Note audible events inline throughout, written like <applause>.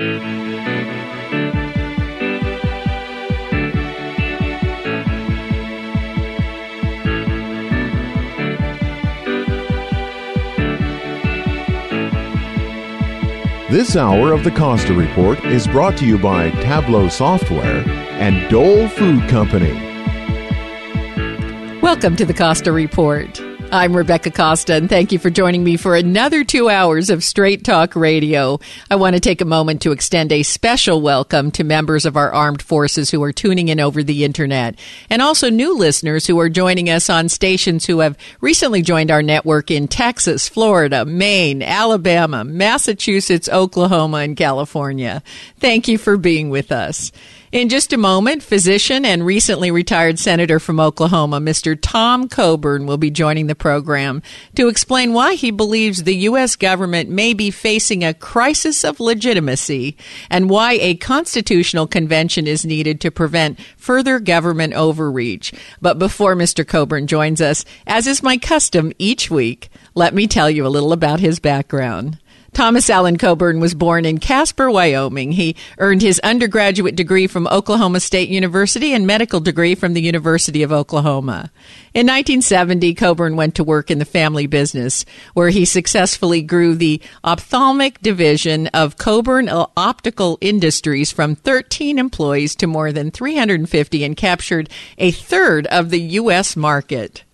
This hour of the Costa Report is brought to you by Tableau Software and Dole Food Company. Welcome to the Costa Report. I'm Rebecca Costa, and thank you for joining me for another two hours of Straight Talk Radio. I want to take a moment to extend a special welcome to members of our armed forces who are tuning in over the internet, and also new listeners who are joining us on stations who have recently joined our network in Texas, Florida, Maine, Alabama, Massachusetts, Oklahoma, and California. Thank you for being with us. In just a moment, physician and recently retired senator from Oklahoma, Mr. Tom Coburn, will be joining the program to explain why he believes the U.S. government may be facing a crisis of legitimacy and why a constitutional convention is needed to prevent further government overreach. But before Mr. Coburn joins us, as is my custom each week, let me tell you a little about his background. Thomas Allen Coburn was born in Casper, Wyoming. He earned his undergraduate degree from Oklahoma State University and medical degree from the University of Oklahoma. In 1970, Coburn went to work in the family business, where he successfully grew the ophthalmic division of Coburn Optical Industries from 13 employees to more than 350 and captured a third of the U.S. market.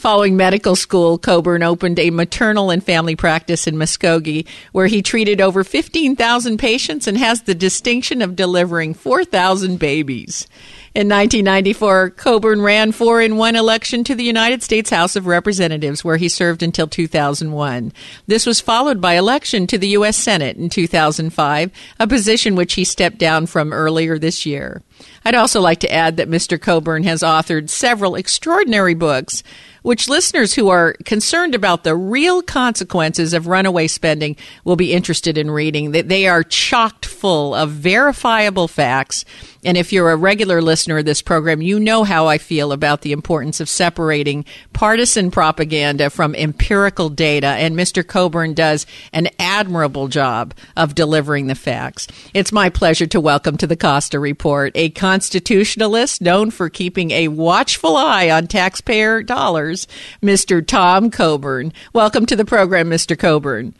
Following medical school, Coburn opened a maternal and family practice in Muskogee, where he treated over 15,000 patients and has the distinction of delivering 4,000 babies. In 1994, Coburn ran for and won election to the United States House of Representatives, where he served until 2001. This was followed by election to the U.S. Senate in 2005, a position which he stepped down from earlier this year. I'd also like to add that Mr. Coburn has authored several extraordinary books which listeners who are concerned about the real consequences of runaway spending will be interested in reading. They are chocked full of verifiable facts. And if you're a regular listener of this program, you know how I feel about the importance of separating partisan propaganda from empirical data. And Mr. Coburn does an admirable job of delivering the facts. It's my pleasure to welcome to the Costa Report a constitutionalist known for keeping a watchful eye on taxpayer dollars, Mr. Tom Coburn. Welcome to the program, Mr. Coburn.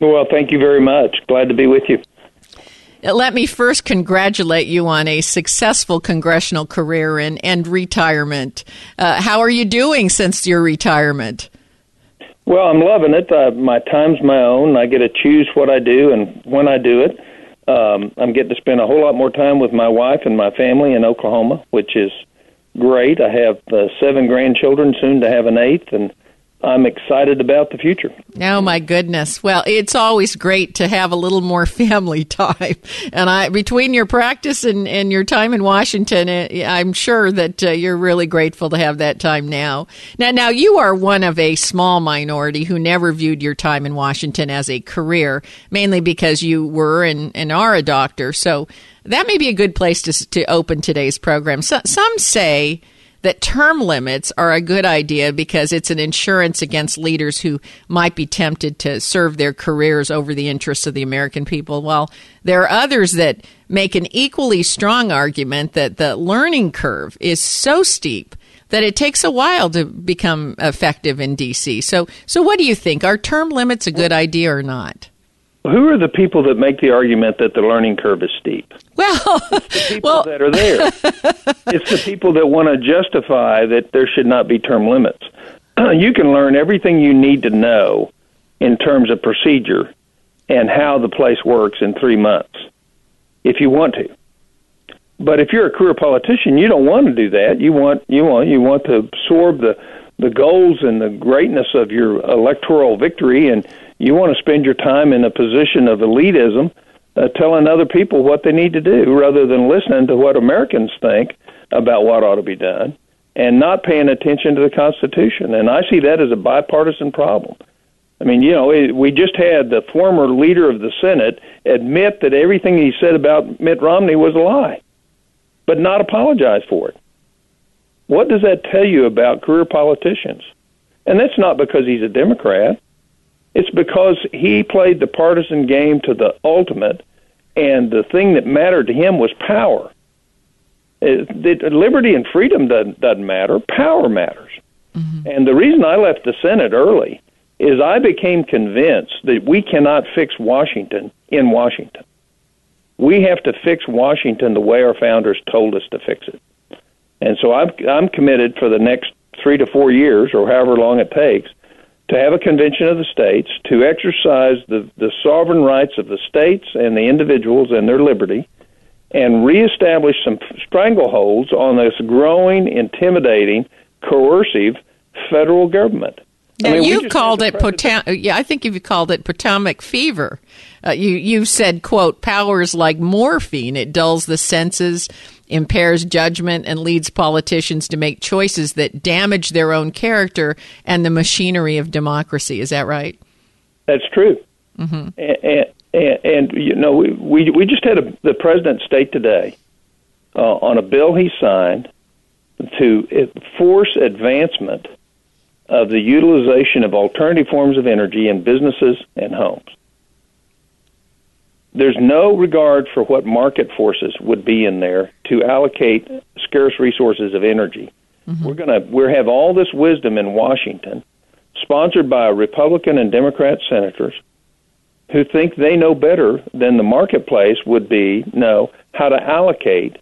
Well, thank you very much. Glad to be with you. Let me first congratulate you on a successful congressional career and, and retirement. Uh, how are you doing since your retirement? Well, I'm loving it. Uh, my time's my own. I get to choose what I do and when I do it. Um, I'm getting to spend a whole lot more time with my wife and my family in Oklahoma, which is great. I have uh, seven grandchildren, soon to have an eighth, and I'm excited about the future. Oh my goodness! Well, it's always great to have a little more <laughs> family time, and I between your practice and, and your time in Washington, eh, I'm sure that uh, you're really grateful to have that time now. Now, now you are one of a small minority who never viewed your time in Washington as a career, mainly because you were and, and are a doctor. So that may be a good place to to open today's program. So, some say that term limits are a good idea because it's an insurance against leaders who might be tempted to serve their careers over the interests of the American people. While there are others that make an equally strong argument that the learning curve is so steep that it takes a while to become effective in DC. So, so what do you think? Are term limits a good idea or not? Who are the people that make the argument that the learning curve is steep? Well, the <laughs> people well, that are there. it's the people that want to justify that there should not be term limits. <clears throat> you can learn everything you need to know in terms of procedure and how the place works in three months, if you want to. But if you're a career politician, you don't want to do that. You want you want you want to absorb the the goals and the greatness of your electoral victory, and you want to spend your time in a position of elitism, uh, telling other people what they need to do rather than listening to what Americans think about what ought to be done and not paying attention to the Constitution. And I see that as a bipartisan problem. I mean, you know, we just had the former leader of the Senate admit that everything he said about Mitt Romney was a lie, but not apologize for it. What does that tell you about career politicians? And that's not because he's a Democrat. It's because he played the partisan game to the ultimate, and the thing that mattered to him was power. It, it, liberty and freedom doesn't, doesn't matter, power matters. Mm-hmm. And the reason I left the Senate early is I became convinced that we cannot fix Washington in Washington. We have to fix Washington the way our founders told us to fix it. And so I'm, I'm committed for the next three to four years, or however long it takes, to have a convention of the states to exercise the, the sovereign rights of the states and the individuals and their liberty and reestablish some strangleholds on this growing, intimidating, coercive federal government. Now, I mean, you called it Potomac. Yeah, I think you've called it Potomac fever. Uh, you you said, "quote Power is like morphine; it dulls the senses, impairs judgment, and leads politicians to make choices that damage their own character and the machinery of democracy." Is that right? That's true. Mm-hmm. And, and, and, you know, we we, we just had a, the president state today uh, on a bill he signed to force advancement of the utilization of alternative forms of energy in businesses and homes. There's no regard for what market forces would be in there to allocate scarce resources of energy. Mm-hmm. We're going to we have all this wisdom in Washington, sponsored by Republican and Democrat senators, who think they know better than the marketplace would be know how to allocate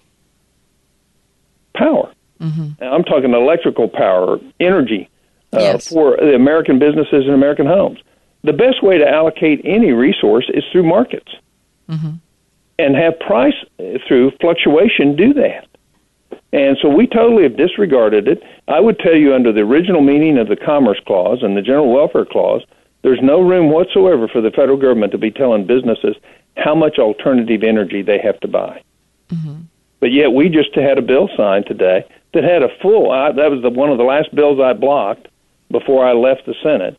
power. Mm-hmm. I'm talking electrical power, energy, uh, yes. for the American businesses and American homes. The best way to allocate any resource is through markets, mm-hmm. and have price through fluctuation do that. And so we totally have disregarded it. I would tell you, under the original meaning of the Commerce Clause and the General Welfare Clause, there's no room whatsoever for the federal government to be telling businesses how much alternative energy they have to buy. Mm-hmm. But yet, we just had a bill signed today that had a full. That was the, one of the last bills I blocked before I left the Senate,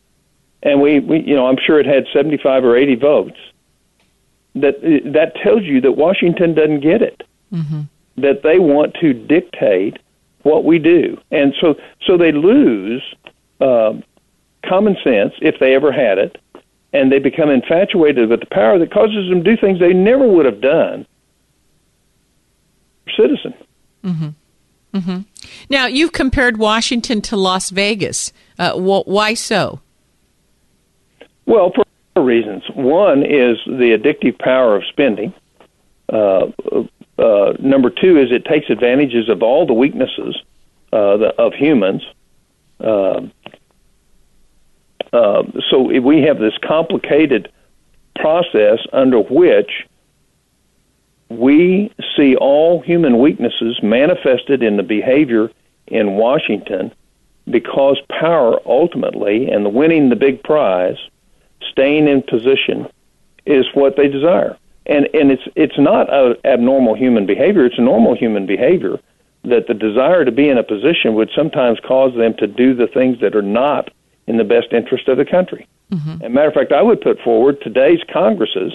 and we, we you know, I'm sure it had 75 or 80 votes. That that tells you that Washington doesn't get it. Mm-hmm. That they want to dictate what we do, and so so they lose uh, common sense if they ever had it, and they become infatuated with the power that causes them to do things they never would have done. Citizen. Mm-hmm. Mm-hmm. Now, you've compared Washington to Las Vegas. Uh, wh- why so? Well, for reasons. One is the addictive power of spending. Uh, uh, number two is it takes advantages of all the weaknesses uh, the, of humans. Uh, uh, so we have this complicated process under which we see all human weaknesses manifested in the behavior in Washington because power ultimately and the winning the big prize, staying in position, is what they desire. And and it's it's not a abnormal human behavior. It's a normal human behavior that the desire to be in a position would sometimes cause them to do the things that are not in the best interest of the country. Mm-hmm. As a matter of fact, I would put forward today's Congresses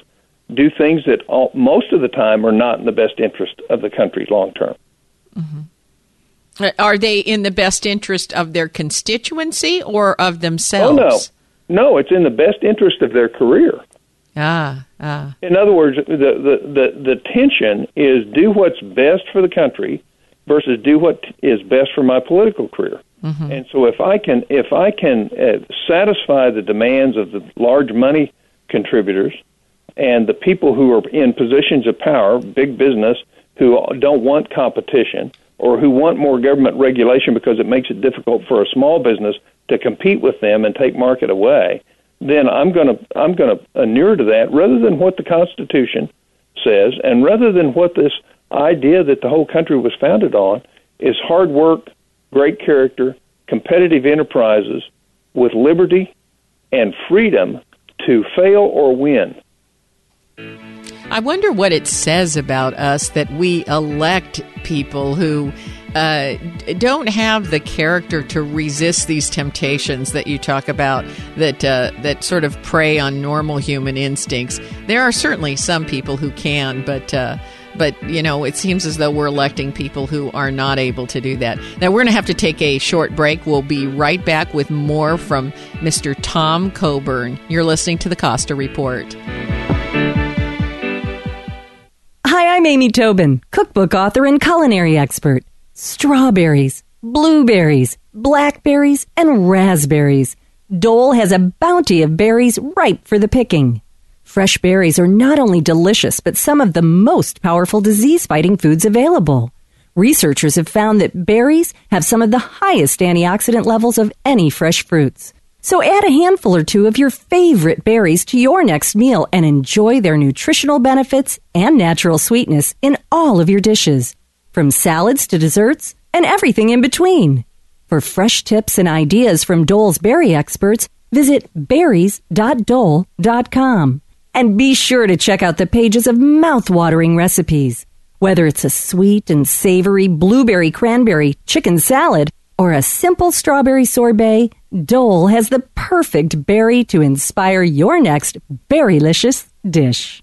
do things that all, most of the time are not in the best interest of the country long term. Mm-hmm. Uh, are they in the best interest of their constituency or of themselves? Oh no, no, it's in the best interest of their career. Ah, ah. In other words, the, the, the, the tension is do what's best for the country versus do what is best for my political career. Mm-hmm. And so if I can if I can uh, satisfy the demands of the large money contributors and the people who are in positions of power, big business, who don't want competition or who want more government regulation because it makes it difficult for a small business to compete with them and take market away, then I'm going to I'm going to inure to that rather than what the Constitution says, and rather than what this idea that the whole country was founded on is hard work, great character, competitive enterprises with liberty and freedom to fail or win. I wonder what it says about us that we elect people who uh, don't have the character to resist these temptations that you talk about that uh, that sort of prey on normal human instincts. There are certainly some people who can, but uh, but you know it seems as though we're electing people who are not able to do that. Now we're going to have to take a short break. We'll be right back with more from Mr. Tom Coburn. You're listening to the Costa Report. I'm Amy Tobin, cookbook author and culinary expert. Strawberries, blueberries, blackberries, and raspberries. Dole has a bounty of berries ripe for the picking. Fresh berries are not only delicious, but some of the most powerful disease fighting foods available. Researchers have found that berries have some of the highest antioxidant levels of any fresh fruits. So add a handful or two of your favorite berries to your next meal and enjoy their nutritional benefits and natural sweetness in all of your dishes, from salads to desserts and everything in between. For fresh tips and ideas from Dole's berry experts, visit berries.dole.com. And be sure to check out the pages of mouth-watering recipes. Whether it's a sweet and savory blueberry cranberry chicken salad or a simple strawberry sorbet, Dole has the perfect berry to inspire your next berrylicious dish.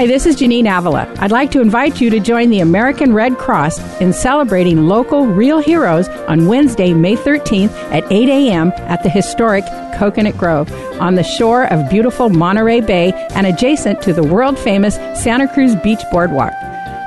Hi, this is Janine Avila. I'd like to invite you to join the American Red Cross in celebrating local real heroes on Wednesday, May 13th at 8 a.m. at the historic Coconut Grove on the shore of beautiful Monterey Bay and adjacent to the world famous Santa Cruz Beach Boardwalk.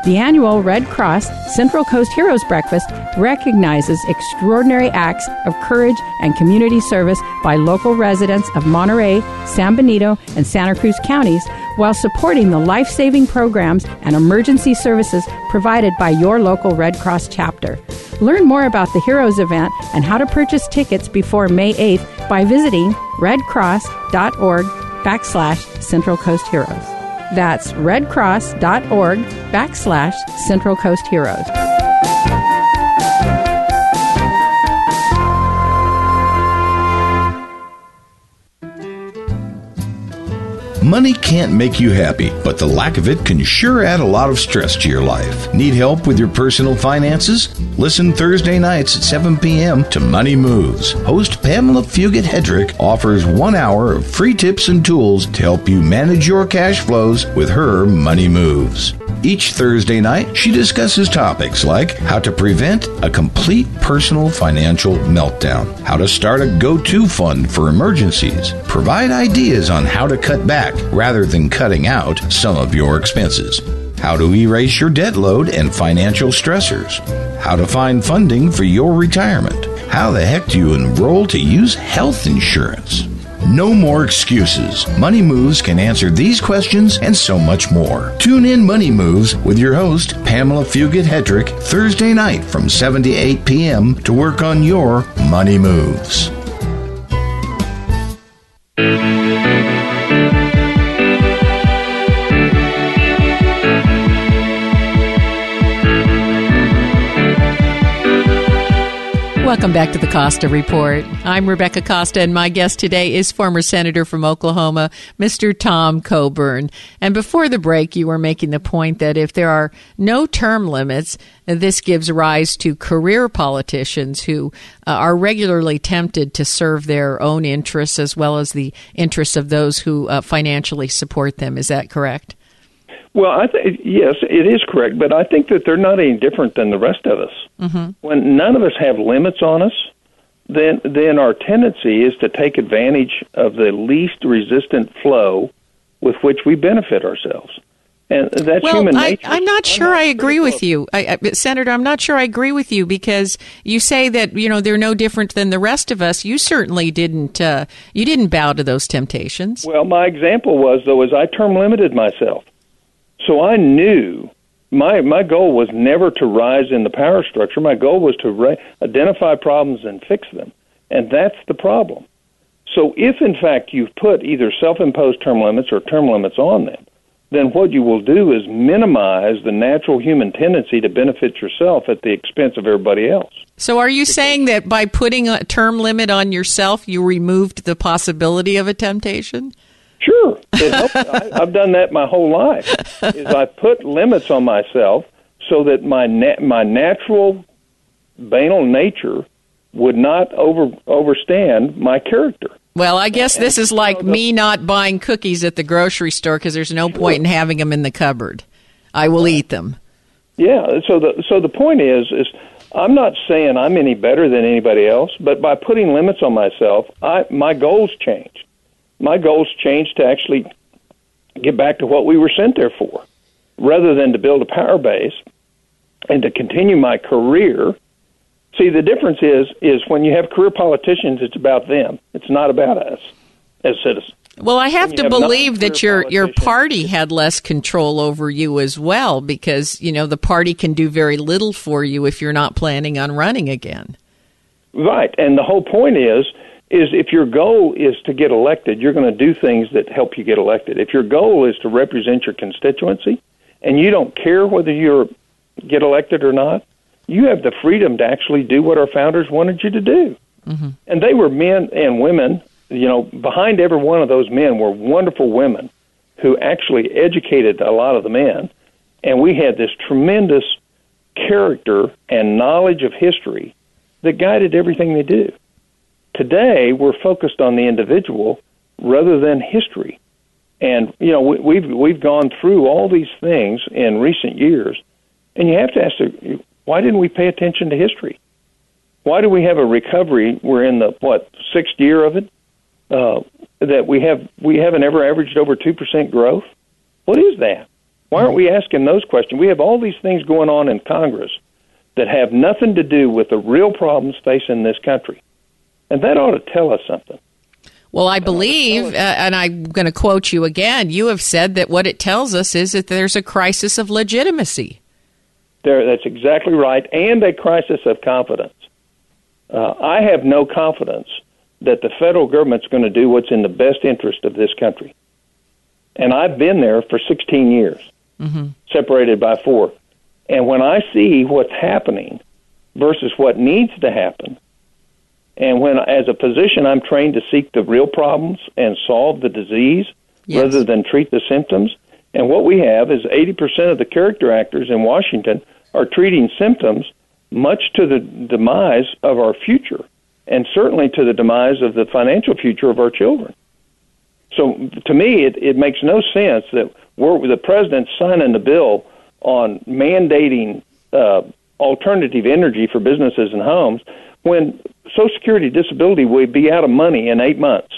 The annual Red Cross Central Coast Heroes Breakfast recognizes extraordinary acts of courage and community service by local residents of Monterey, San Benito, and Santa Cruz counties while supporting the life saving programs and emergency services provided by your local Red Cross chapter. Learn more about the Heroes event and how to purchase tickets before May 8th by visiting redcross.org backslash Central Coast Heroes. That's redcross.org backslash Central Coast Heroes. Money can't make you happy, but the lack of it can sure add a lot of stress to your life. Need help with your personal finances? Listen Thursday nights at 7 p.m. to Money Moves. Host Pamela Fugit Hedrick offers one hour of free tips and tools to help you manage your cash flows with her Money Moves. Each Thursday night, she discusses topics like how to prevent a complete personal financial meltdown, how to start a go to fund for emergencies, provide ideas on how to cut back rather than cutting out some of your expenses, how to erase your debt load and financial stressors, how to find funding for your retirement, how the heck do you enroll to use health insurance? No more excuses. Money Moves can answer these questions and so much more. Tune in Money Moves with your host, Pamela Fugit Hedrick, Thursday night from 7 to 8 p.m. to work on your money moves. Welcome back to the Costa Report. I'm Rebecca Costa, and my guest today is former Senator from Oklahoma, Mr. Tom Coburn. And before the break, you were making the point that if there are no term limits, this gives rise to career politicians who uh, are regularly tempted to serve their own interests as well as the interests of those who uh, financially support them. Is that correct? Well, I think yes, it is correct, but I think that they're not any different than the rest of us. Mm-hmm. When none of us have limits on us, then then our tendency is to take advantage of the least resistant flow with which we benefit ourselves. And that's well, human I, nature. I'm not sure not I agree with you, I, I, Senator. I'm not sure I agree with you because you say that you know they're no different than the rest of us. You certainly didn't. Uh, you didn't bow to those temptations. Well, my example was though is I term limited myself. So I knew my my goal was never to rise in the power structure. My goal was to ra- identify problems and fix them, and that's the problem. So if in fact you've put either self-imposed term limits or term limits on them, then what you will do is minimize the natural human tendency to benefit yourself at the expense of everybody else. So are you saying that by putting a term limit on yourself, you removed the possibility of a temptation? Sure, I, I've done that my whole life. Is I put limits on myself so that my na- my natural banal nature would not over overstand my character. Well, I guess this is like me not buying cookies at the grocery store because there's no point in having them in the cupboard. I will eat them. Yeah. So the so the point is is I'm not saying I'm any better than anybody else, but by putting limits on myself, I my goals change my goals changed to actually get back to what we were sent there for, rather than to build a power base and to continue my career. See, the difference is is when you have career politicians, it's about them. It's not about us as citizens. Well, I have to have believe that your your party had less control over you as well because, you know, the party can do very little for you if you're not planning on running again. Right. And the whole point is is if your goal is to get elected, you're going to do things that help you get elected. If your goal is to represent your constituency and you don't care whether you get elected or not, you have the freedom to actually do what our founders wanted you to do. Mm-hmm. And they were men and women, you know, behind every one of those men were wonderful women who actually educated a lot of the men. And we had this tremendous character and knowledge of history that guided everything they do. Today, we're focused on the individual rather than history. And you know, we, we've we've gone through all these things in recent years, and you have to ask, why didn't we pay attention to history? Why do we have a recovery? We're in the what sixth year of it. Uh, that we have we haven't ever averaged over two percent growth. What is that? Why aren't we asking those questions? We have all these things going on in Congress that have nothing to do with the real problems facing this country. And that ought to tell us something. Well, I believe, uh, and I'm going to quote you again, you have said that what it tells us is that there's a crisis of legitimacy. There, that's exactly right, and a crisis of confidence. Uh, I have no confidence that the federal government's going to do what's in the best interest of this country. And I've been there for 16 years, mm-hmm. separated by four. And when I see what's happening versus what needs to happen, and when, as a physician, I'm trained to seek the real problems and solve the disease yes. rather than treat the symptoms. And what we have is 80% of the character actors in Washington are treating symptoms, much to the demise of our future, and certainly to the demise of the financial future of our children. So, to me, it, it makes no sense that we're, the president's signing the bill on mandating uh, alternative energy for businesses and homes when Social Security disability will be out of money in eight months.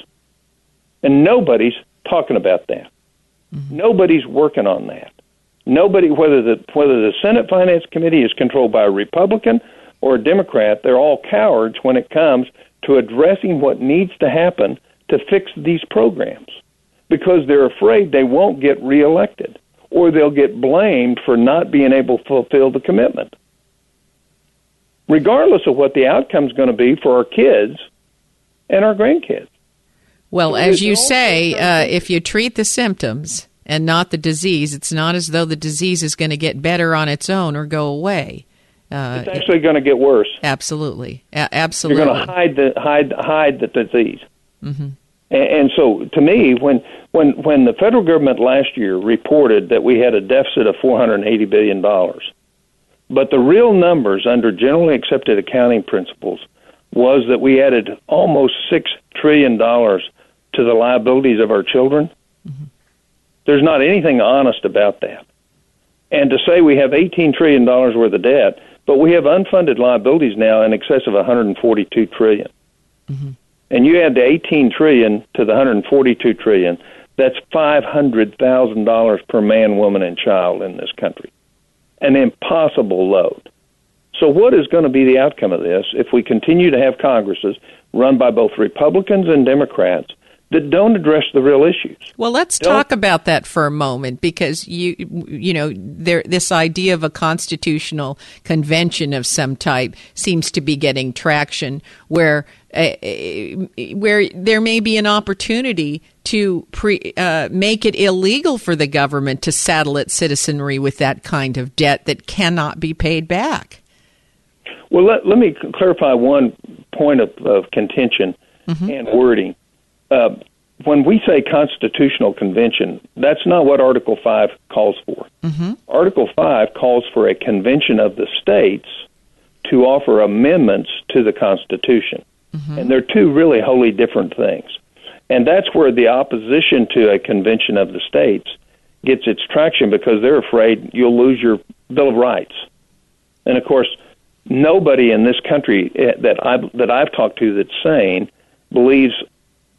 And nobody's talking about that. Mm-hmm. Nobody's working on that. Nobody, whether the whether the Senate Finance Committee is controlled by a Republican or a Democrat, they're all cowards when it comes to addressing what needs to happen to fix these programs because they're afraid they won't get reelected or they'll get blamed for not being able to fulfill the commitment regardless of what the outcome is going to be for our kids and our grandkids. Well, as you say, uh, if you treat the symptoms and not the disease, it's not as though the disease is going to get better on its own or go away. Uh, it's actually going to get worse. Absolutely, A- absolutely. You're going to hide the hide hide the disease. Mm-hmm. And, and so, to me, when when when the federal government last year reported that we had a deficit of 480 billion dollars, but the real numbers under generally accepted accounting principles was that we added almost six trillion dollars to the liabilities of our children. Mm-hmm. There's not anything honest about that. And to say we have 18 trillion dollars worth of debt, but we have unfunded liabilities now in excess of 142 trillion. Mm-hmm. And you add the 18 trillion to the 142 trillion, that's $500,000 per man, woman, and child in this country. An impossible load. So, what is going to be the outcome of this if we continue to have Congresses run by both Republicans and Democrats that don't address the real issues. Well, let's don't. talk about that for a moment because you you know there this idea of a constitutional convention of some type seems to be getting traction where uh, where there may be an opportunity to pre, uh, make it illegal for the government to saddle its citizenry with that kind of debt that cannot be paid back. Well, let, let me clarify one point of, of contention mm-hmm. and wording uh, when we say constitutional convention, that's not what Article 5 calls for. Mm-hmm. Article 5 calls for a convention of the states to offer amendments to the Constitution. Mm-hmm. And they're two really wholly different things. And that's where the opposition to a convention of the states gets its traction because they're afraid you'll lose your Bill of Rights. And of course, nobody in this country eh, that I that I've talked to that's sane believes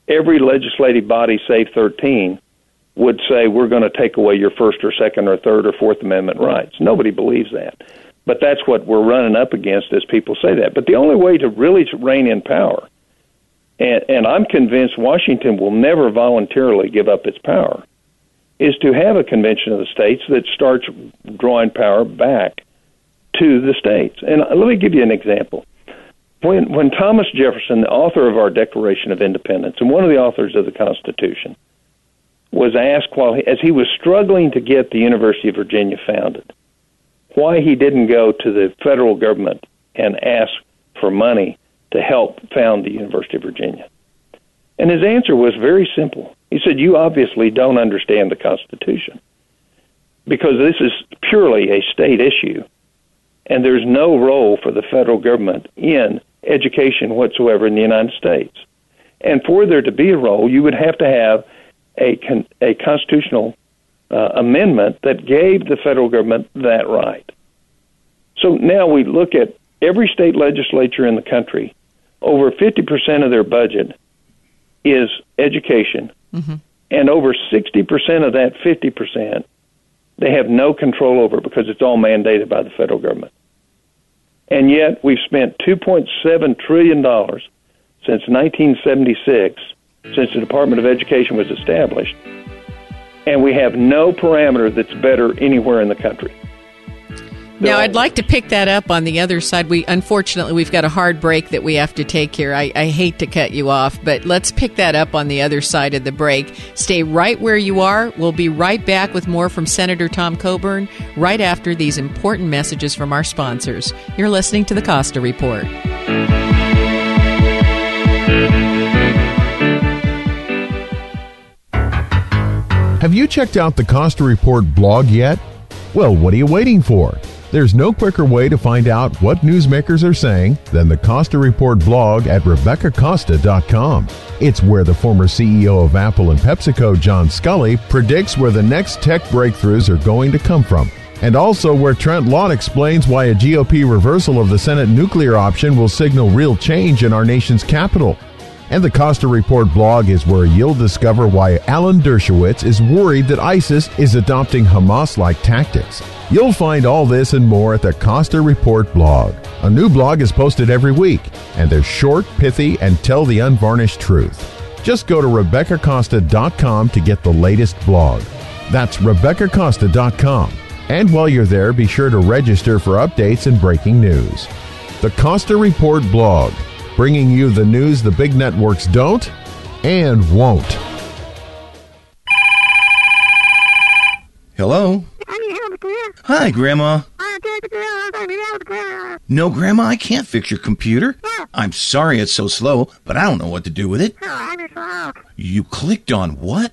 every legislative body, save 13, would say we're going to take away your First or Second or Third or Fourth Amendment rights. Nobody believes that. But that's what we're running up against as people say that. But the only way to really rein in power, and, and I'm convinced Washington will never voluntarily give up its power, is to have a convention of the states that starts drawing power back to the states. And let me give you an example when when Thomas Jefferson, the author of our Declaration of Independence and one of the authors of the Constitution, was asked while he, as he was struggling to get the University of Virginia founded, why he didn't go to the federal government and ask for money to help found the University of Virginia. And his answer was very simple. He said, "You obviously don't understand the Constitution." Because this is purely a state issue and there's no role for the federal government in education whatsoever in the United States. And for there to be a role, you would have to have a con- a constitutional uh, amendment that gave the federal government that right. So now we look at every state legislature in the country. Over 50% of their budget is education, mm-hmm. and over 60% of that 50% they have no control over because it's all mandated by the federal government. And yet we've spent $2.7 trillion since 1976, since the Department of Education was established, and we have no parameter that's better anywhere in the country. Now, I'd like to pick that up on the other side. We unfortunately we've got a hard break that we have to take here. I, I, hate to cut you off, but let's pick that up on the other side of the break. Stay right where you are. We'll be right back with more from Senator Tom Coburn right after these important messages from our sponsors. You're listening to the Costa Report. Have you checked out the Costa Report blog yet? Well, what are you waiting for? There's no quicker way to find out what newsmakers are saying than the Costa Report blog at RebeccaCosta.com. It's where the former CEO of Apple and PepsiCo, John Sculley, predicts where the next tech breakthroughs are going to come from. And also where Trent Lott explains why a GOP reversal of the Senate nuclear option will signal real change in our nation's capital. And the Costa Report blog is where you'll discover why Alan Dershowitz is worried that ISIS is adopting Hamas like tactics. You'll find all this and more at the Costa Report blog. A new blog is posted every week, and they're short, pithy, and tell the unvarnished truth. Just go to RebeccaCosta.com to get the latest blog. That's RebeccaCosta.com. And while you're there, be sure to register for updates and breaking news. The Costa Report blog bringing you the news the big networks don't and won't. Hello? Hi, Grandma. No, Grandma, I can't fix your computer. I'm sorry it's so slow, but I don't know what to do with it. You clicked on what?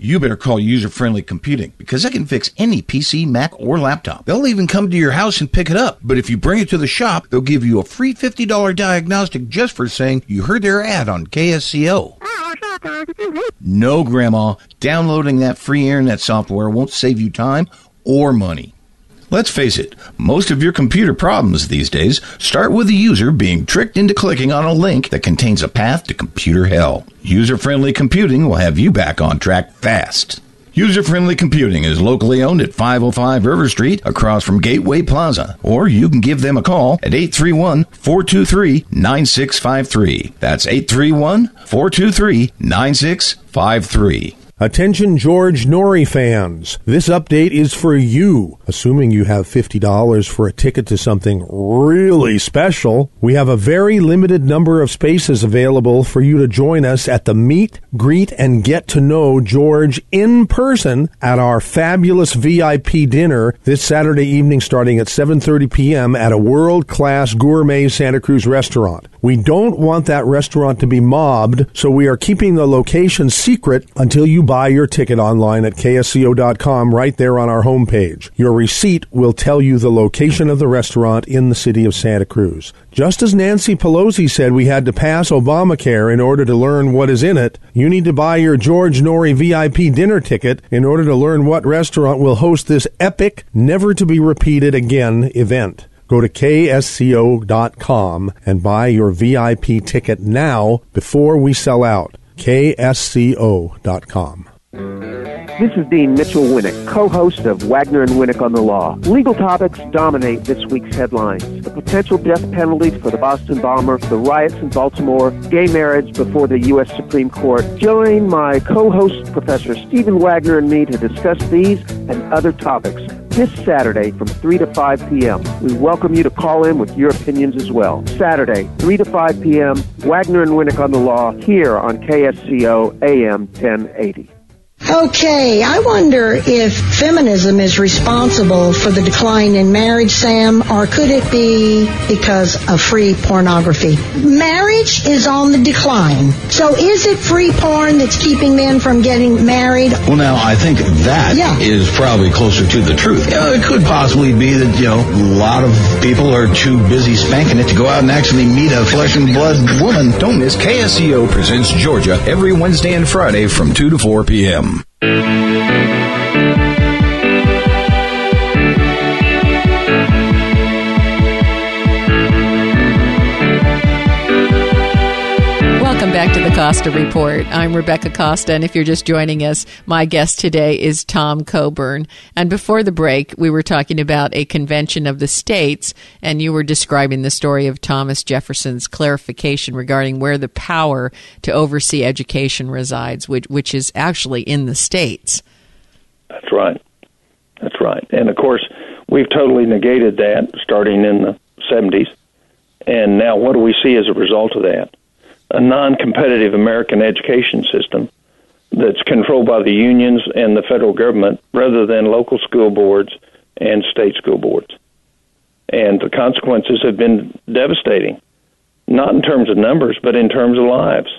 You better call User Friendly Computing because they can fix any PC, Mac, or laptop. They'll even come to your house and pick it up. But if you bring it to the shop, they'll give you a free $50 diagnostic just for saying you heard their ad on KSCO. No, Grandma. Downloading that free internet software won't save you time or money. Let's face it, most of your computer problems these days start with the user being tricked into clicking on a link that contains a path to computer hell. User friendly computing will have you back on track fast. User Friendly Computing is locally owned at 505 River Street across from Gateway Plaza. Or you can give them a call at 831 423 9653. That's 831 423 9653. Attention George Noory fans. This update is for you. Assuming you have $50 for a ticket to something really special, we have a very limited number of spaces available for you to join us at the meet, greet, and get to know George in person at our fabulous VIP dinner this Saturday evening starting at 7.30 p.m. at a world-class gourmet Santa Cruz restaurant. We don't want that restaurant to be mobbed, so we are keeping the location secret until you buy your ticket online at ksco.com right there on our homepage. Your receipt will tell you the location of the restaurant in the city of Santa Cruz. Just as Nancy Pelosi said we had to pass Obamacare in order to learn what is in it, you need to buy your George Noory VIP dinner ticket in order to learn what restaurant will host this epic, never to be repeated again event. Go to ksco.com and buy your VIP ticket now before we sell out. ksco.com. This is Dean Mitchell Winnick, co-host of Wagner and Winnick on the Law. Legal topics dominate this week's headlines. The potential death penalty for the Boston bomber, the riots in Baltimore, gay marriage before the U.S. Supreme Court. Join my co-host, Professor Stephen Wagner, and me to discuss these and other topics this Saturday from 3 to 5 p.m. We welcome you to call in with your opinions as well. Saturday, 3 to 5 p.m., Wagner and Winnick on the Law here on KSCO AM 1080. Okay, I wonder if feminism is responsible for the decline in marriage, Sam, or could it be because of free pornography? Marriage is on the decline. So is it free porn that's keeping men from getting married? Well, now, I think that Yeah. is probably closer to the truth. You know, it could possibly be that, you know, a lot of people are too busy spanking it to go out and actually meet a flesh and blood woman. Don't miss KSCO Presents Georgia every Wednesday and Friday from 2 to 4 p.m. Welcome back to the Costa Report. I'm Rebecca Costa, and if you're just joining us, my guest today is Tom Coburn. And before the break, we were talking about a convention of the states, and you were describing the story of Thomas Jefferson's clarification regarding where the power to oversee education resides, which, which is actually in the states. That's right. That's right. And of course, we've totally negated that starting in the 70s. And now, what do we see as a result of that? A non competitive American education system that's controlled by the unions and the federal government rather than local school boards and state school boards. And the consequences have been devastating, not in terms of numbers, but in terms of lives.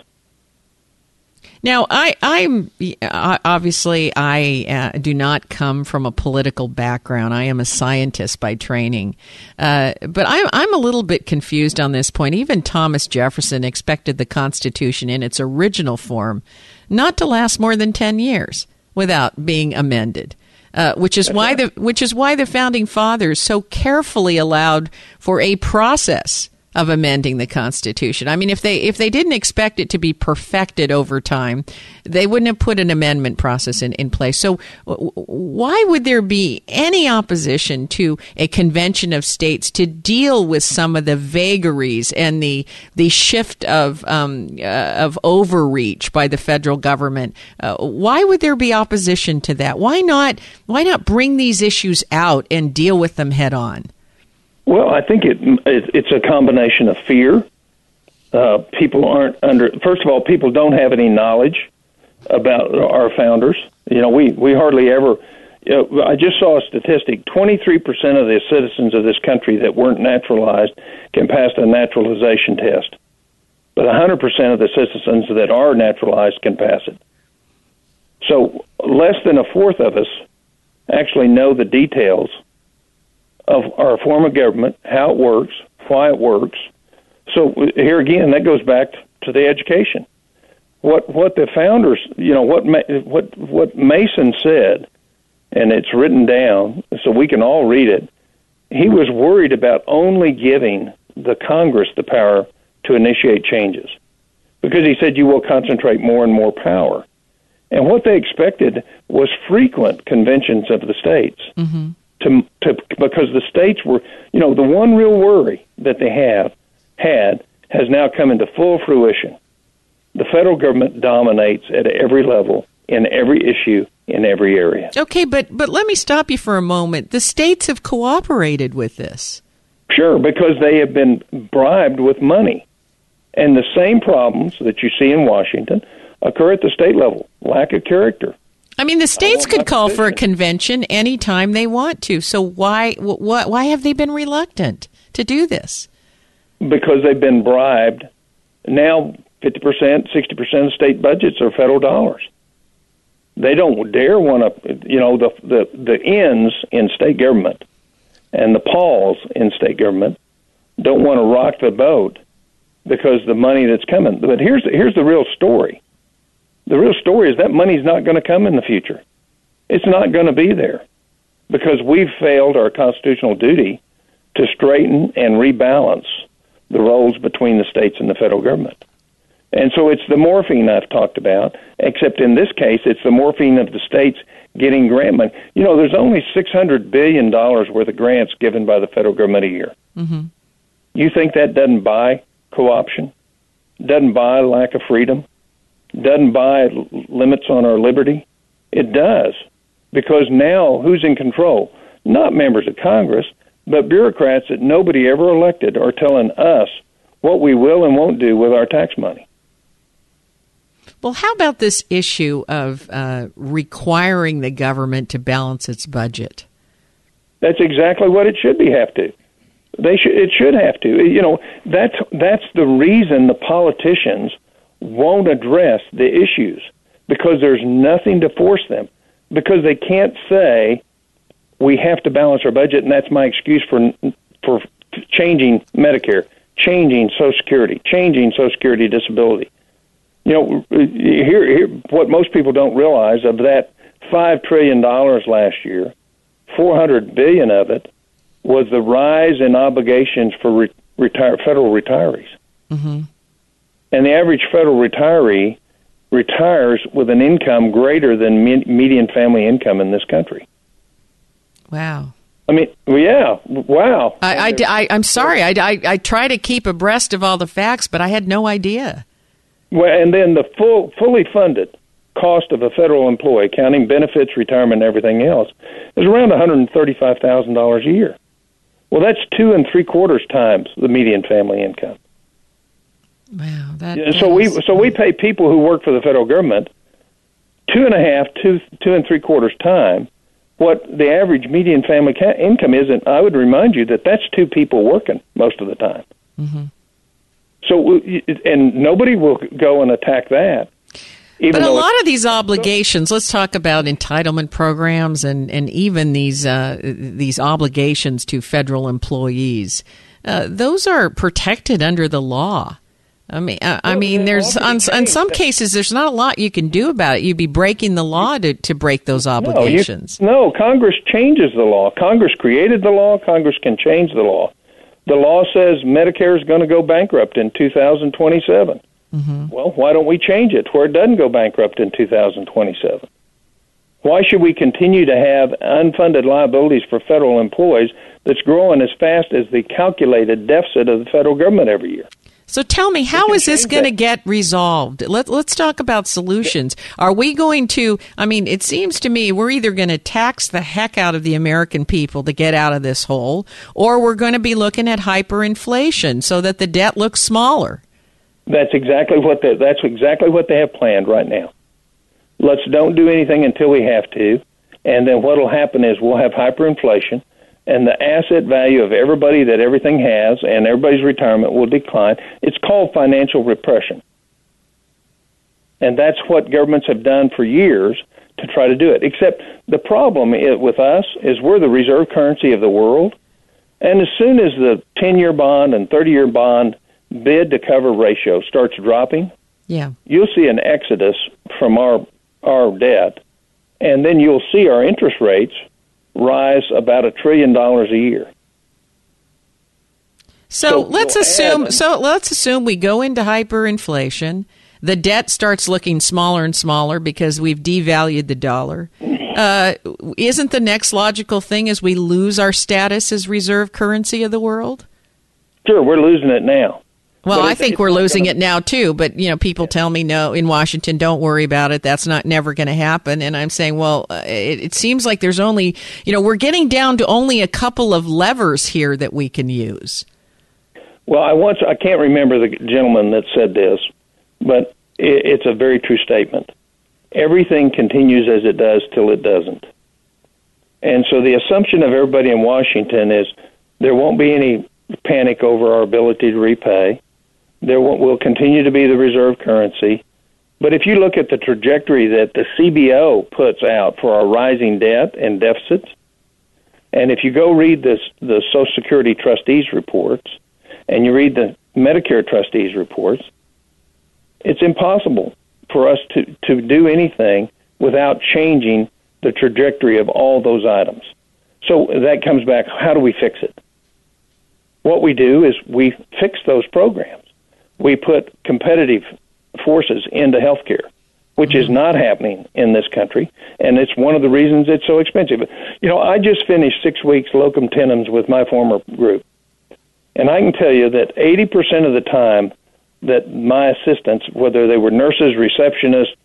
Now, I, I'm uh, obviously I uh, do not come from a political background. I am a scientist by training, uh, but I'm I'm a little bit confused on this point. Even Thomas Jefferson expected the Constitution in its original form not to last more than ten years without being amended. Uh, which is why the which is why the founding fathers so carefully allowed for a process of amending the Constitution. I mean, if they if they didn't expect it to be perfected over time, they wouldn't have put an amendment process in, in place. So, w- why would there be any opposition to a convention of states to deal with some of the vagaries and the the shift of um, uh, of overreach by the federal government? Uh, why would there be opposition to that? Why not? Why not bring these issues out and deal with them head on? Well, I think it, it it's a combination of fear. Uh, people aren't under. First of all, people don't have any knowledge about our founders. You know, we we hardly ever I just saw a statistic 23% of the citizens of this country that weren't naturalized can pass the naturalization test. But 100% of the citizens that are naturalized can pass it. So less than a fourth of us actually know the details of our form of government, how it works, why it works. So here again, that goes back to the education. What what the founders, you know, what what what Mason said and it's written down so we can all read it. He was worried about only giving the Congress the power to initiate changes because he said you will concentrate more and more power. And what they expected was frequent conventions of the states mm-hmm. To, to because the states were, you know, the one real worry that they have had has now come into full fruition. The federal government dominates at every level in every issue in every area. Okay, but but let me stop you for a moment. The states have cooperated with this. Sure, because they have been bribed with money. And the same problems that you see in Washington occur at the state level. Lack of character. I mean, the states could call for a convention anytime they want to. So why why why have they been reluctant to do this? Because they've been bribed. Now, 50%, 60% of state budgets are federal dollars. They don't dare want to, you know, the the the ends in state government and the Pauls in state government don't want to rock the boat because the money that's coming. But here's here's the real story. The real story is that money's not going to come in the future. It's not going to be there because we've failed our constitutional duty to straighten and rebalance the roles between the states and the federal government. And so it's the morphine I've talked about, except in this case, it's the morphine of the states getting grant money. You know, there's only $600 billion worth of grants given by the federal government a year. Mm-hmm. You think that doesn't buy co option? Doesn't buy lack of freedom? Doesn't buy limits on our liberty? It does. Because now who's in control? Not members of Congress, but bureaucrats that nobody ever elected are telling us what we will and won't do with our tax money. Well, how about this issue of uh, requiring the government to balance its budget? That's exactly what it should be have to. They should. It should have to. You know, that's that's the reason the politicians won't address the issues because there's nothing to force them because they can't say we have to balance our budget and that's my excuse for for changing Medicare, changing Social Security, changing Social Security disability you know, here, here what most people don't realize of that five trillion dollars last year, four hundred billion of it was the rise in obligations for re- retire, federal retirees. Mm-hmm. And the average federal retiree retires with an income greater than me- median family income in this country. Wow. I mean, yeah, wow. I, I, I, am sorry. I, I, I try to keep abreast of all the facts, but I had no idea. Well, and then the full, fully funded cost of a federal employee, counting benefits, retirement, and everything else, is around one hundred thirty-five thousand dollars a year. Well, that's two and three quarters times the median family income. Wow, that. Yeah, so we so we pay people who work for the federal government two and a half, two two and three quarters time what the average median family ca- income is, and I would remind you that that's two people working most of the time. Mm-hmm. So, and nobody will go and attack that. but a lot of these obligations, let's talk about entitlement programs and, and even these uh, these obligations to federal employees. Uh, those are protected under the law. I mean, I, I mean, there's on, on some cases there's not a lot you can do about it. You'd be breaking the law to, to break those obligations. No, you, no, Congress changes the law. Congress created the law. Congress can change the law the law says Medicare is going to go bankrupt in 2027. Mm-hmm. Well, why don't we change it where it doesn't go bankrupt in 2027? Why should we continue to have unfunded liabilities for federal employees that's growing as fast as the calculated deficit of the federal government every year? So tell me, how is this going to get resolved? Let, let's talk about solutions. Are we going to, I mean, it seems to me we're either going to tax the heck out of the American people to get out of this hole, or we're going to be looking at hyperinflation so that the debt looks smaller. That's exactly what they, that's exactly what they have planned right now. Let's don't do anything until we have to. And then what will happen is we'll have hyperinflation, and the asset value of everybody that everything has and everybody's retirement will decline. It's called financial repression. And that's what governments have done for years to try to do it. Except the problem with us is we're the reserve currency of the world. And as soon as the 10 year bond and 30 year bond bid to cover ratio starts dropping, yeah. you'll see an exodus from our, our debt. And then you'll see our interest rates rise about a trillion dollars a year. So, so let's assume so let's assume we go into hyperinflation the debt starts looking smaller and smaller because we've devalued the dollar. Uh, isn't the next logical thing as we lose our status as reserve currency of the world? Sure, we're losing it now. Well, I think we're losing gonna... it now too. But you know, people tell me no in Washington, don't worry about it. That's not never going to happen. And I'm saying, well, uh, it, it seems like there's only you know we're getting down to only a couple of levers here that we can use. Well, I once I can't remember the gentleman that said this, but it's a very true statement. Everything continues as it does till it doesn't. And so the assumption of everybody in Washington is there won't be any panic over our ability to repay. There will continue to be the reserve currency. But if you look at the trajectory that the CBO puts out for our rising debt and deficits, and if you go read this, the Social Security trustees reports, and you read the Medicare trustees reports, it's impossible for us to, to do anything without changing the trajectory of all those items. So that comes back how do we fix it? What we do is we fix those programs. We put competitive forces into healthcare, which is mm-hmm. not happening in this country, and it's one of the reasons it's so expensive. You know, I just finished six weeks locum tenens with my former group, and I can tell you that 80% of the time that my assistants, whether they were nurses, receptionists,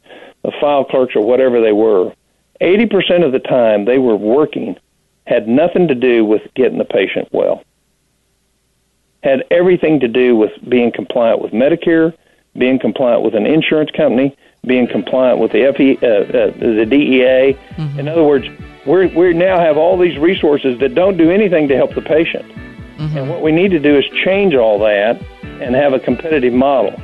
file clerks, or whatever they were, 80% of the time they were working had nothing to do with getting the patient well. Had everything to do with being compliant with Medicare, being compliant with an insurance company, being compliant with the FE, uh, uh, the DEA. Mm-hmm. In other words, we we now have all these resources that don't do anything to help the patient. Mm-hmm. And what we need to do is change all that and have a competitive model.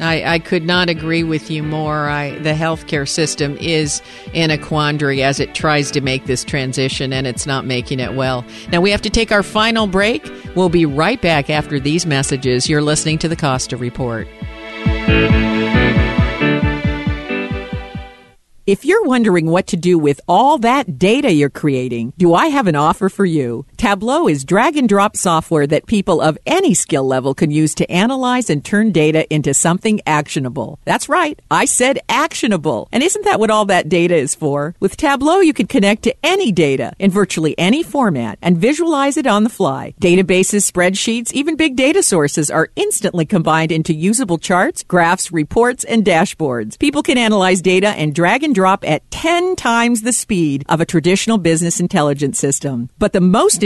I, I, could not agree with you more. I, the healthcare system is in a quandary as it tries to make this transition, and it's not making it well. Now, we have to take our final break. We'll be right back after these messages. You're listening to the Costa Report. If you're wondering what to do with all that data you're creating, do I have an offer for you? Tableau is drag and drop software that people of any skill level can use to analyze and turn data into something actionable. That's right. I said actionable. And isn't that what all that data is for? With Tableau, you can connect to any data in virtually any format and visualize it on the fly. Databases, spreadsheets, even big data sources are instantly combined into usable charts, graphs, reports, and dashboards. People can analyze data and drag and drop at 10 times the speed of a traditional business intelligence system. But the most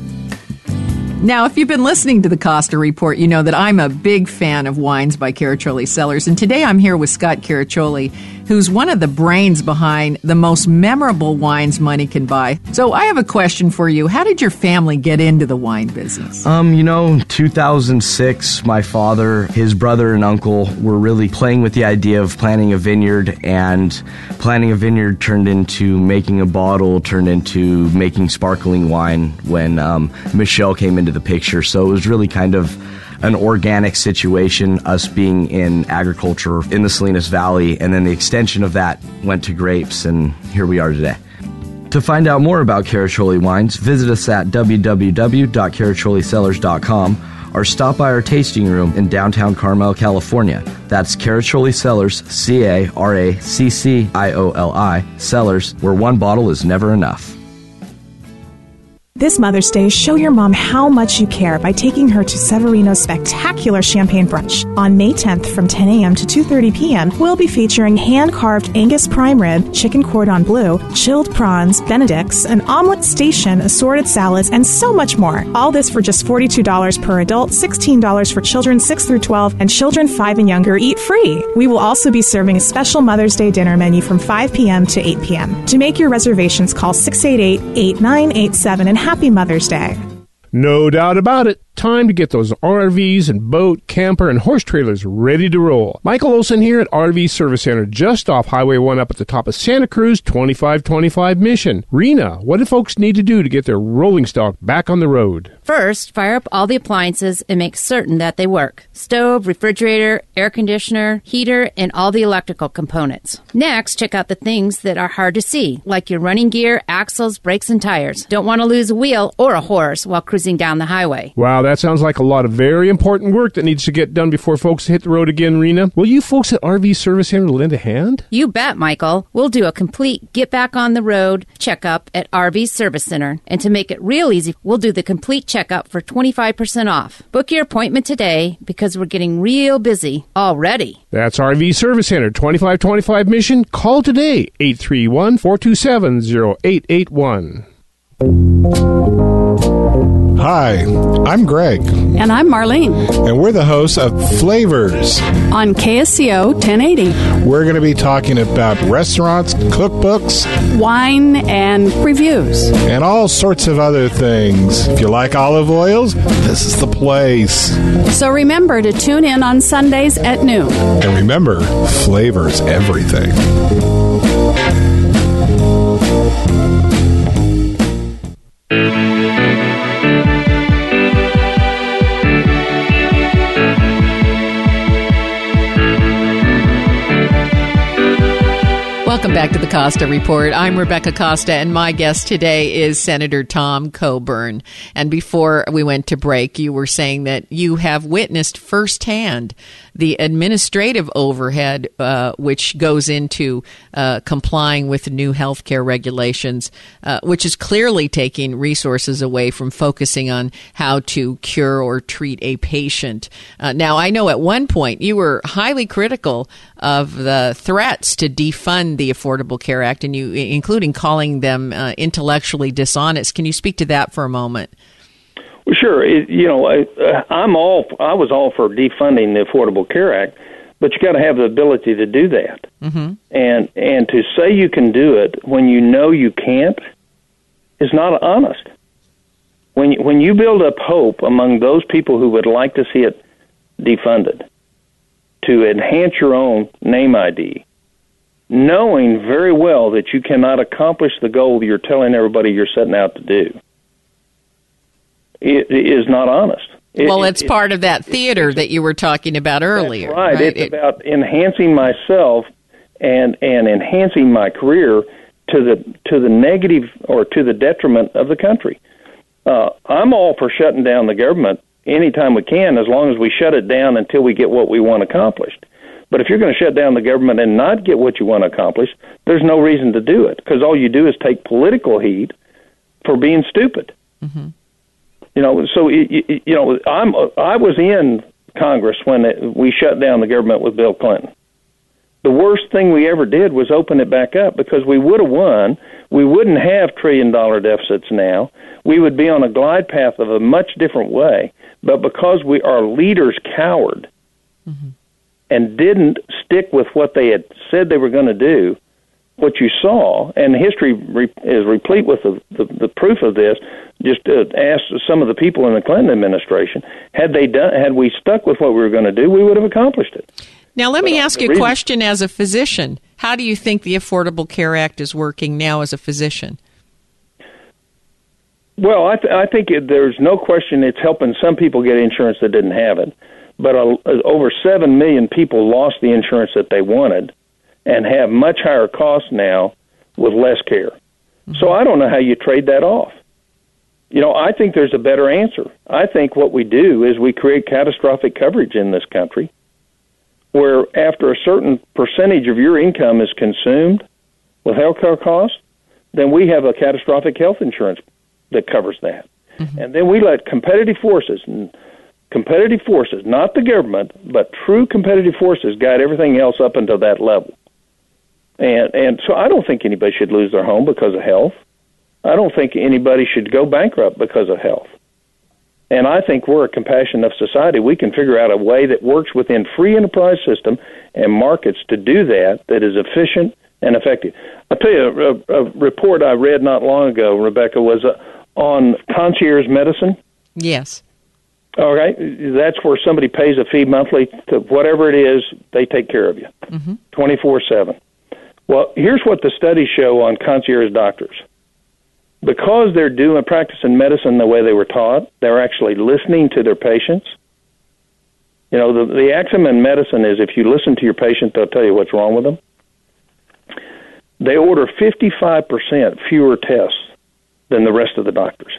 Now, if you've been listening to the Costa Report, you know that I'm a big fan of wines by Caraccioli Cellars. And today I'm here with Scott Caraccioli, who's one of the brains behind the most memorable wines money can buy. So I have a question for you. How did your family get into the wine business? Um, you know, 2006, my father, his brother, and uncle were really playing with the idea of planting a vineyard, and planting a vineyard turned into making a bottle, turned into making sparkling wine when um, Michelle came into the picture. So it was really kind of an organic situation, us being in agriculture in the Salinas Valley, and then the extension of that went to grapes, and here we are today. To find out more about Caraccioli wines, visit us at www.caraccioli.cellars.com or stop by our tasting room in downtown Carmel, California. That's Caraccioli Cellars, C A R A C C I O L I, Cellars, where one bottle is never enough. This Mother's Day, show your mom how much you care by taking her to Severino's spectacular champagne brunch. On May 10th from 10 a.m. to 2.30 p.m., we'll be featuring hand-carved Angus prime rib, chicken cordon bleu, chilled prawns, benedicts, an omelet station, assorted salads, and so much more. All this for just $42 per adult, $16 for children 6 through 12, and children 5 and younger eat free. We will also be serving a special Mother's Day dinner menu from 5 p.m. to 8 p.m. To make your reservations, call 688 8987 and happy Mother's Day. No doubt about it. Time to get those RVs and boat, camper, and horse trailers ready to roll. Michael Olson here at RV Service Center, just off Highway 1 up at the top of Santa Cruz 2525 Mission. Rena, what do folks need to do to get their rolling stock back on the road? First, fire up all the appliances and make certain that they work stove, refrigerator, air conditioner, heater, and all the electrical components. Next, check out the things that are hard to see, like your running gear, axles, brakes, and tires. Don't want to lose a wheel or a horse while cruising down the highway. Wow, that sounds like a lot of very important work that needs to get done before folks hit the road again, Rena. Will you folks at RV Service Center lend a hand? You bet, Michael. We'll do a complete get back on the road checkup at RV Service Center. And to make it real easy, we'll do the complete checkup for 25% off. Book your appointment today because we're getting real busy already. That's RV Service Center, 2525 Mission. Call today, 831 427 0881. Hi, I'm Greg. And I'm Marlene. And we're the hosts of Flavors on KSCO 1080. We're going to be talking about restaurants, cookbooks, wine, and reviews, and all sorts of other things. If you like olive oils, this is the place. So remember to tune in on Sundays at noon. And remember, flavors everything. Welcome back to the Costa Report. I'm Rebecca Costa, and my guest today is Senator Tom Coburn. And before we went to break, you were saying that you have witnessed firsthand the administrative overhead, uh, which goes into uh, complying with new healthcare regulations, uh, which is clearly taking resources away from focusing on how to cure or treat a patient. Uh, now, I know at one point you were highly critical of the threats to defund the Affordable Care Act, and you, including calling them uh, intellectually dishonest. Can you speak to that for a moment? Sure. It, you know, I, uh, I'm all. I was all for defunding the Affordable Care Act, but you got to have the ability to do that. Mm-hmm. And and to say you can do it when you know you can't is not honest. When when you build up hope among those people who would like to see it defunded, to enhance your own name ID, knowing very well that you cannot accomplish the goal you're telling everybody you're setting out to do is not honest. It, well, it's it, part of that theater that you were talking about earlier. right. right. It's it, about enhancing myself and and enhancing my career to the to the negative or to the detriment of the country. Uh, I'm all for shutting down the government anytime we can, as long as we shut it down until we get what we want accomplished. But if you're going to shut down the government and not get what you want to accomplish, there's no reason to do it because all you do is take political heat for being stupid. Mm-hmm. You know, so you, you know, I'm I was in Congress when it, we shut down the government with Bill Clinton. The worst thing we ever did was open it back up because we would have won. We wouldn't have trillion dollar deficits now. We would be on a glide path of a much different way. But because we our leaders cowered mm-hmm. and didn't stick with what they had said they were going to do, what you saw, and history re- is replete with the, the, the proof of this. Just uh, ask some of the people in the Clinton administration. Had they done, had we stuck with what we were going to do, we would have accomplished it. Now, let but me ask you a reason, question as a physician. How do you think the Affordable Care Act is working now as a physician? Well, I, th- I think it, there's no question it's helping some people get insurance that didn't have it. But uh, over 7 million people lost the insurance that they wanted and have much higher costs now with less care. Mm-hmm. So I don't know how you trade that off. You know, I think there's a better answer. I think what we do is we create catastrophic coverage in this country where after a certain percentage of your income is consumed with health care costs, then we have a catastrophic health insurance that covers that. And then we let competitive forces and competitive forces, not the government, but true competitive forces guide everything else up until that level. And and so I don't think anybody should lose their home because of health. I don't think anybody should go bankrupt because of health. And I think we're a compassionate enough society. We can figure out a way that works within free enterprise system and markets to do that that is efficient and effective. I'll tell you a, a report I read not long ago, Rebecca, was uh, on concierge medicine. Yes. All right, that's where somebody pays a fee monthly to whatever it is they take care of you, twenty four seven. Well, here's what the studies show on concierge doctors. Because they're doing practicing medicine the way they were taught, they're actually listening to their patients. You know, the the axiom in medicine is if you listen to your patient, they'll tell you what's wrong with them. They order fifty five percent fewer tests than the rest of the doctors.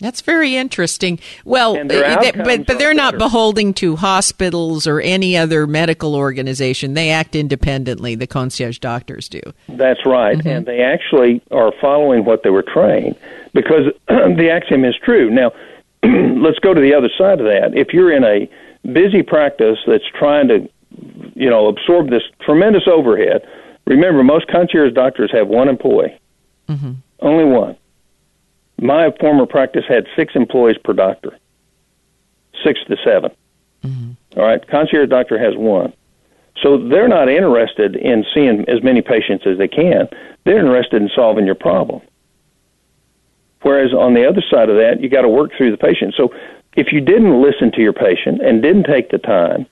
That's very interesting. Well, they- but but they're not beholding to hospitals or any other medical organization. They act independently. The concierge doctors do. That's right, Mm-hmm. and they actually are following what they were trained because <clears throat> the axiom is true. Now, <clears throat> let's go to the other side of that. If you're in a busy practice that's trying to, you know, absorb this tremendous overhead, remember most concierge doctors have one employee, only one. My former practice had six employees per doctor, six to 7 mm-hmm. All right, concierge doctor has one. So they're not interested in seeing as many patients as they can. They're interested in solving your problem. Whereas on the other side of that, you got to work through the patient. So if you didn't listen to your patient and didn't take the time,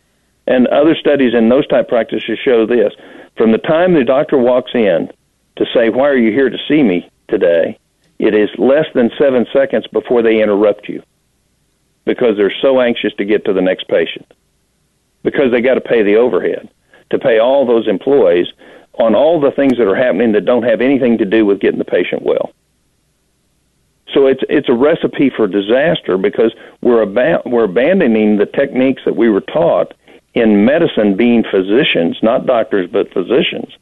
and other studies in those type practices show this, from the time the doctor walks in to say, "Why are you here to see me today?" It is less than seven seconds before they interrupt you because they're so anxious to get to the next patient because they got to pay the overhead to pay all those employees on all the things that are happening that don't have anything to do with getting the patient well. So it's it's a recipe for disaster because we're about, we're abandoning the techniques that we were taught in medicine, being physicians, not doctors, but physicians,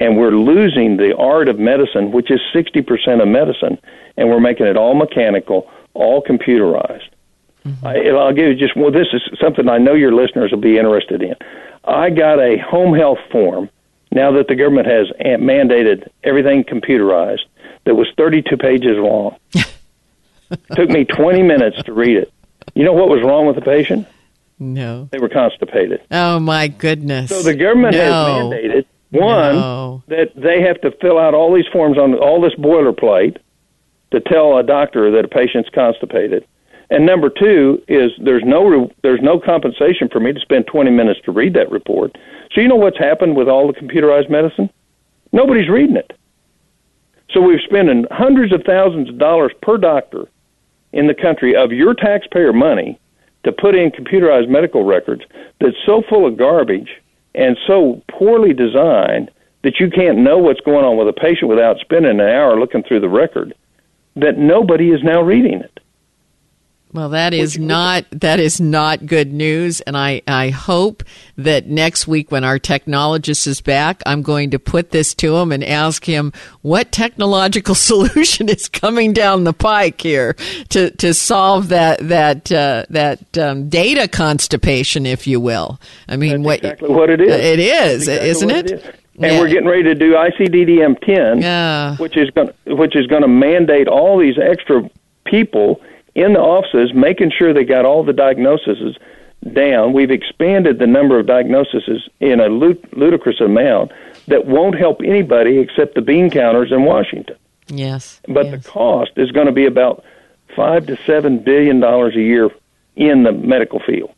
and we're losing the art of medicine, which is sixty percent of medicine, and we're making it all mechanical, all computerized. Mm-hmm. I, I'll give you just well. This is something I know your listeners will be interested in. I got a home health form now that the government has mandated everything computerized that was 32 pages long. <laughs> Took me 20 minutes to read it. You know what was wrong with the patient? No. They were constipated. Oh my goodness. So the government has mandated one No. that they have to fill out all these forms on all this boilerplate to tell a doctor that a patient's constipated. And number two is there's no re- there's no compensation for me to spend 20 minutes to read that report. So you know what's happened with all the computerized medicine? Nobody's reading it. So we're spending hundreds of thousands of dollars per doctor in the country of your taxpayer money to put in computerized medical records that's so full of garbage and so poorly designed that you can't know what's going on with a patient without spending an hour looking through the record that nobody is now reading it. Well, that is not that is not good news, and I I hope that next week when our technologist is back, I'm going to put this to him and ask him what technological <laughs> solution is coming down the pike here to to solve that that uh, that um, data constipation, if you will. I mean, what Exactly what it is. It is, exactly isn't it? it? is. And we're getting ready to do ICD-10, 10, which is going which is going to mandate all these extra people in the offices, making sure they got all the diagnoses down. We've expanded the number of diagnoses in a ludicrous amount that won't help anybody except the bean counters in Washington. Yes. But the cost is going to be about five to seven billion dollars a year in the medical field.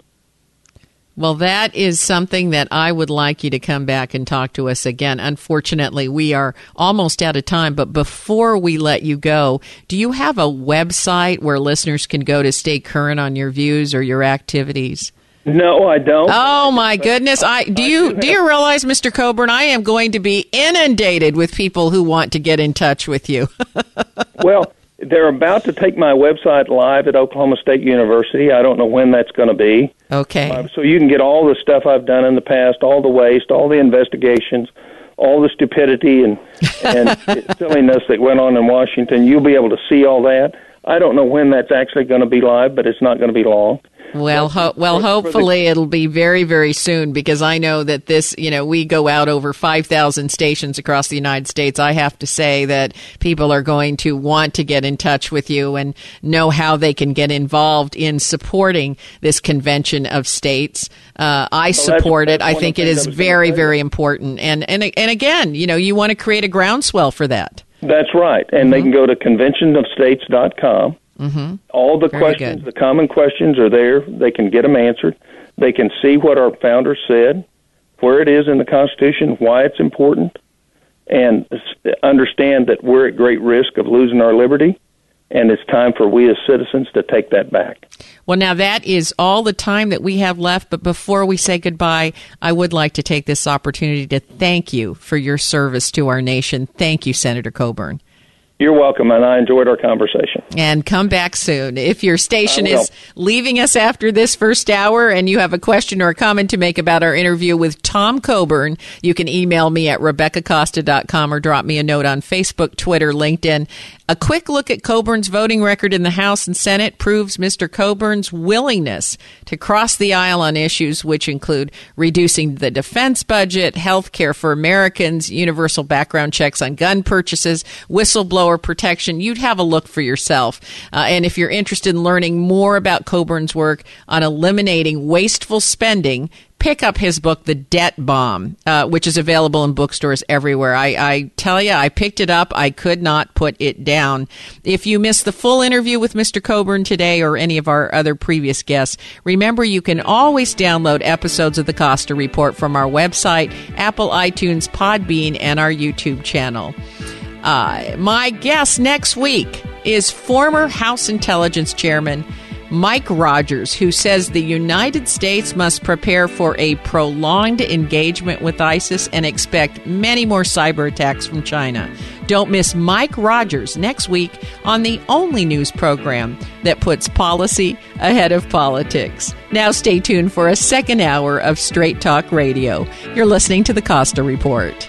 Well, that is something that I would like you to come back and talk to us again. Unfortunately, we are almost out of time, but before we let you go, do you have a website where listeners can go to stay current on your views or your activities? No, I don't. Oh my goodness! I do you do you realize, Mr. Coburn, I am going to be inundated with people who want to get in touch with you. <laughs> well, they're about to take my website live at Oklahoma State University. I don't know when that's going to be. Okay. Uh, so you can get all the stuff I've done in the past, all the waste, all the investigations, all the stupidity and and <laughs> silliness that went on in Washington. You'll be able to see all that. I don't know when that's actually going to be live, but it's not going to be long. Well, ho- well, hopefully it'll be very, very soon because I know that this, you know, we go out over 5,000 stations across the United States. I have to say that people are going to want to get in touch with you and know how they can get involved in supporting this convention of states. Uh, I Well, support that's- it. I think it is I was gonna very, very important. And, and, and again, you know, you want to create a groundswell for that. That's right, and they can go to conventionofstates.com. Mm-hmm. All the Very questions, the common questions are there. They can get them answered. They can see what our founders said, where it is in the Constitution, why it's important, and understand that we're at great risk of losing our liberty, and it's time for we as citizens to take that back. Well, now that is all the time that we have left. But before we say goodbye, I would like to take this opportunity to thank you for your service to our nation. Thank you, Senator Coburn. You're welcome, and I enjoyed our conversation. And come back soon. If your station is leaving us after this first hour and you have a question or a comment to make about our interview with Tom Coburn, you can email me at RebeccaCosta.com or drop me a note on Facebook, Twitter, LinkedIn. A quick look at Coburn's voting record in the House and Senate proves Mr. Coburn's willingness to cross the aisle on issues which include reducing the defense budget, health care for Americans, universal background checks on gun purchases, whistleblower protection. You'd have a look for yourself. Uh, and if you're interested in learning more about Coburn's work on eliminating wasteful spending, pick up his book, The Debt Bomb, uh, which is available in bookstores everywhere. I, I tell you, I picked it up. I could not put it down. If you missed the full interview with Mr. Coburn today or any of our other previous guests, remember you can always download episodes of the Costa Report from our website, Apple, iTunes, Podbean, and our YouTube channel. Uh, my guest next week is former House Intelligence Chairman Mike Rogers, who says the United States must prepare for a prolonged engagement with ISIS and expect many more cyber attacks from China. Don't miss Mike Rogers next week on the only news program that puts policy ahead of politics. Now, stay tuned for a second hour of Straight Talk Radio. You're listening to the Costa Report.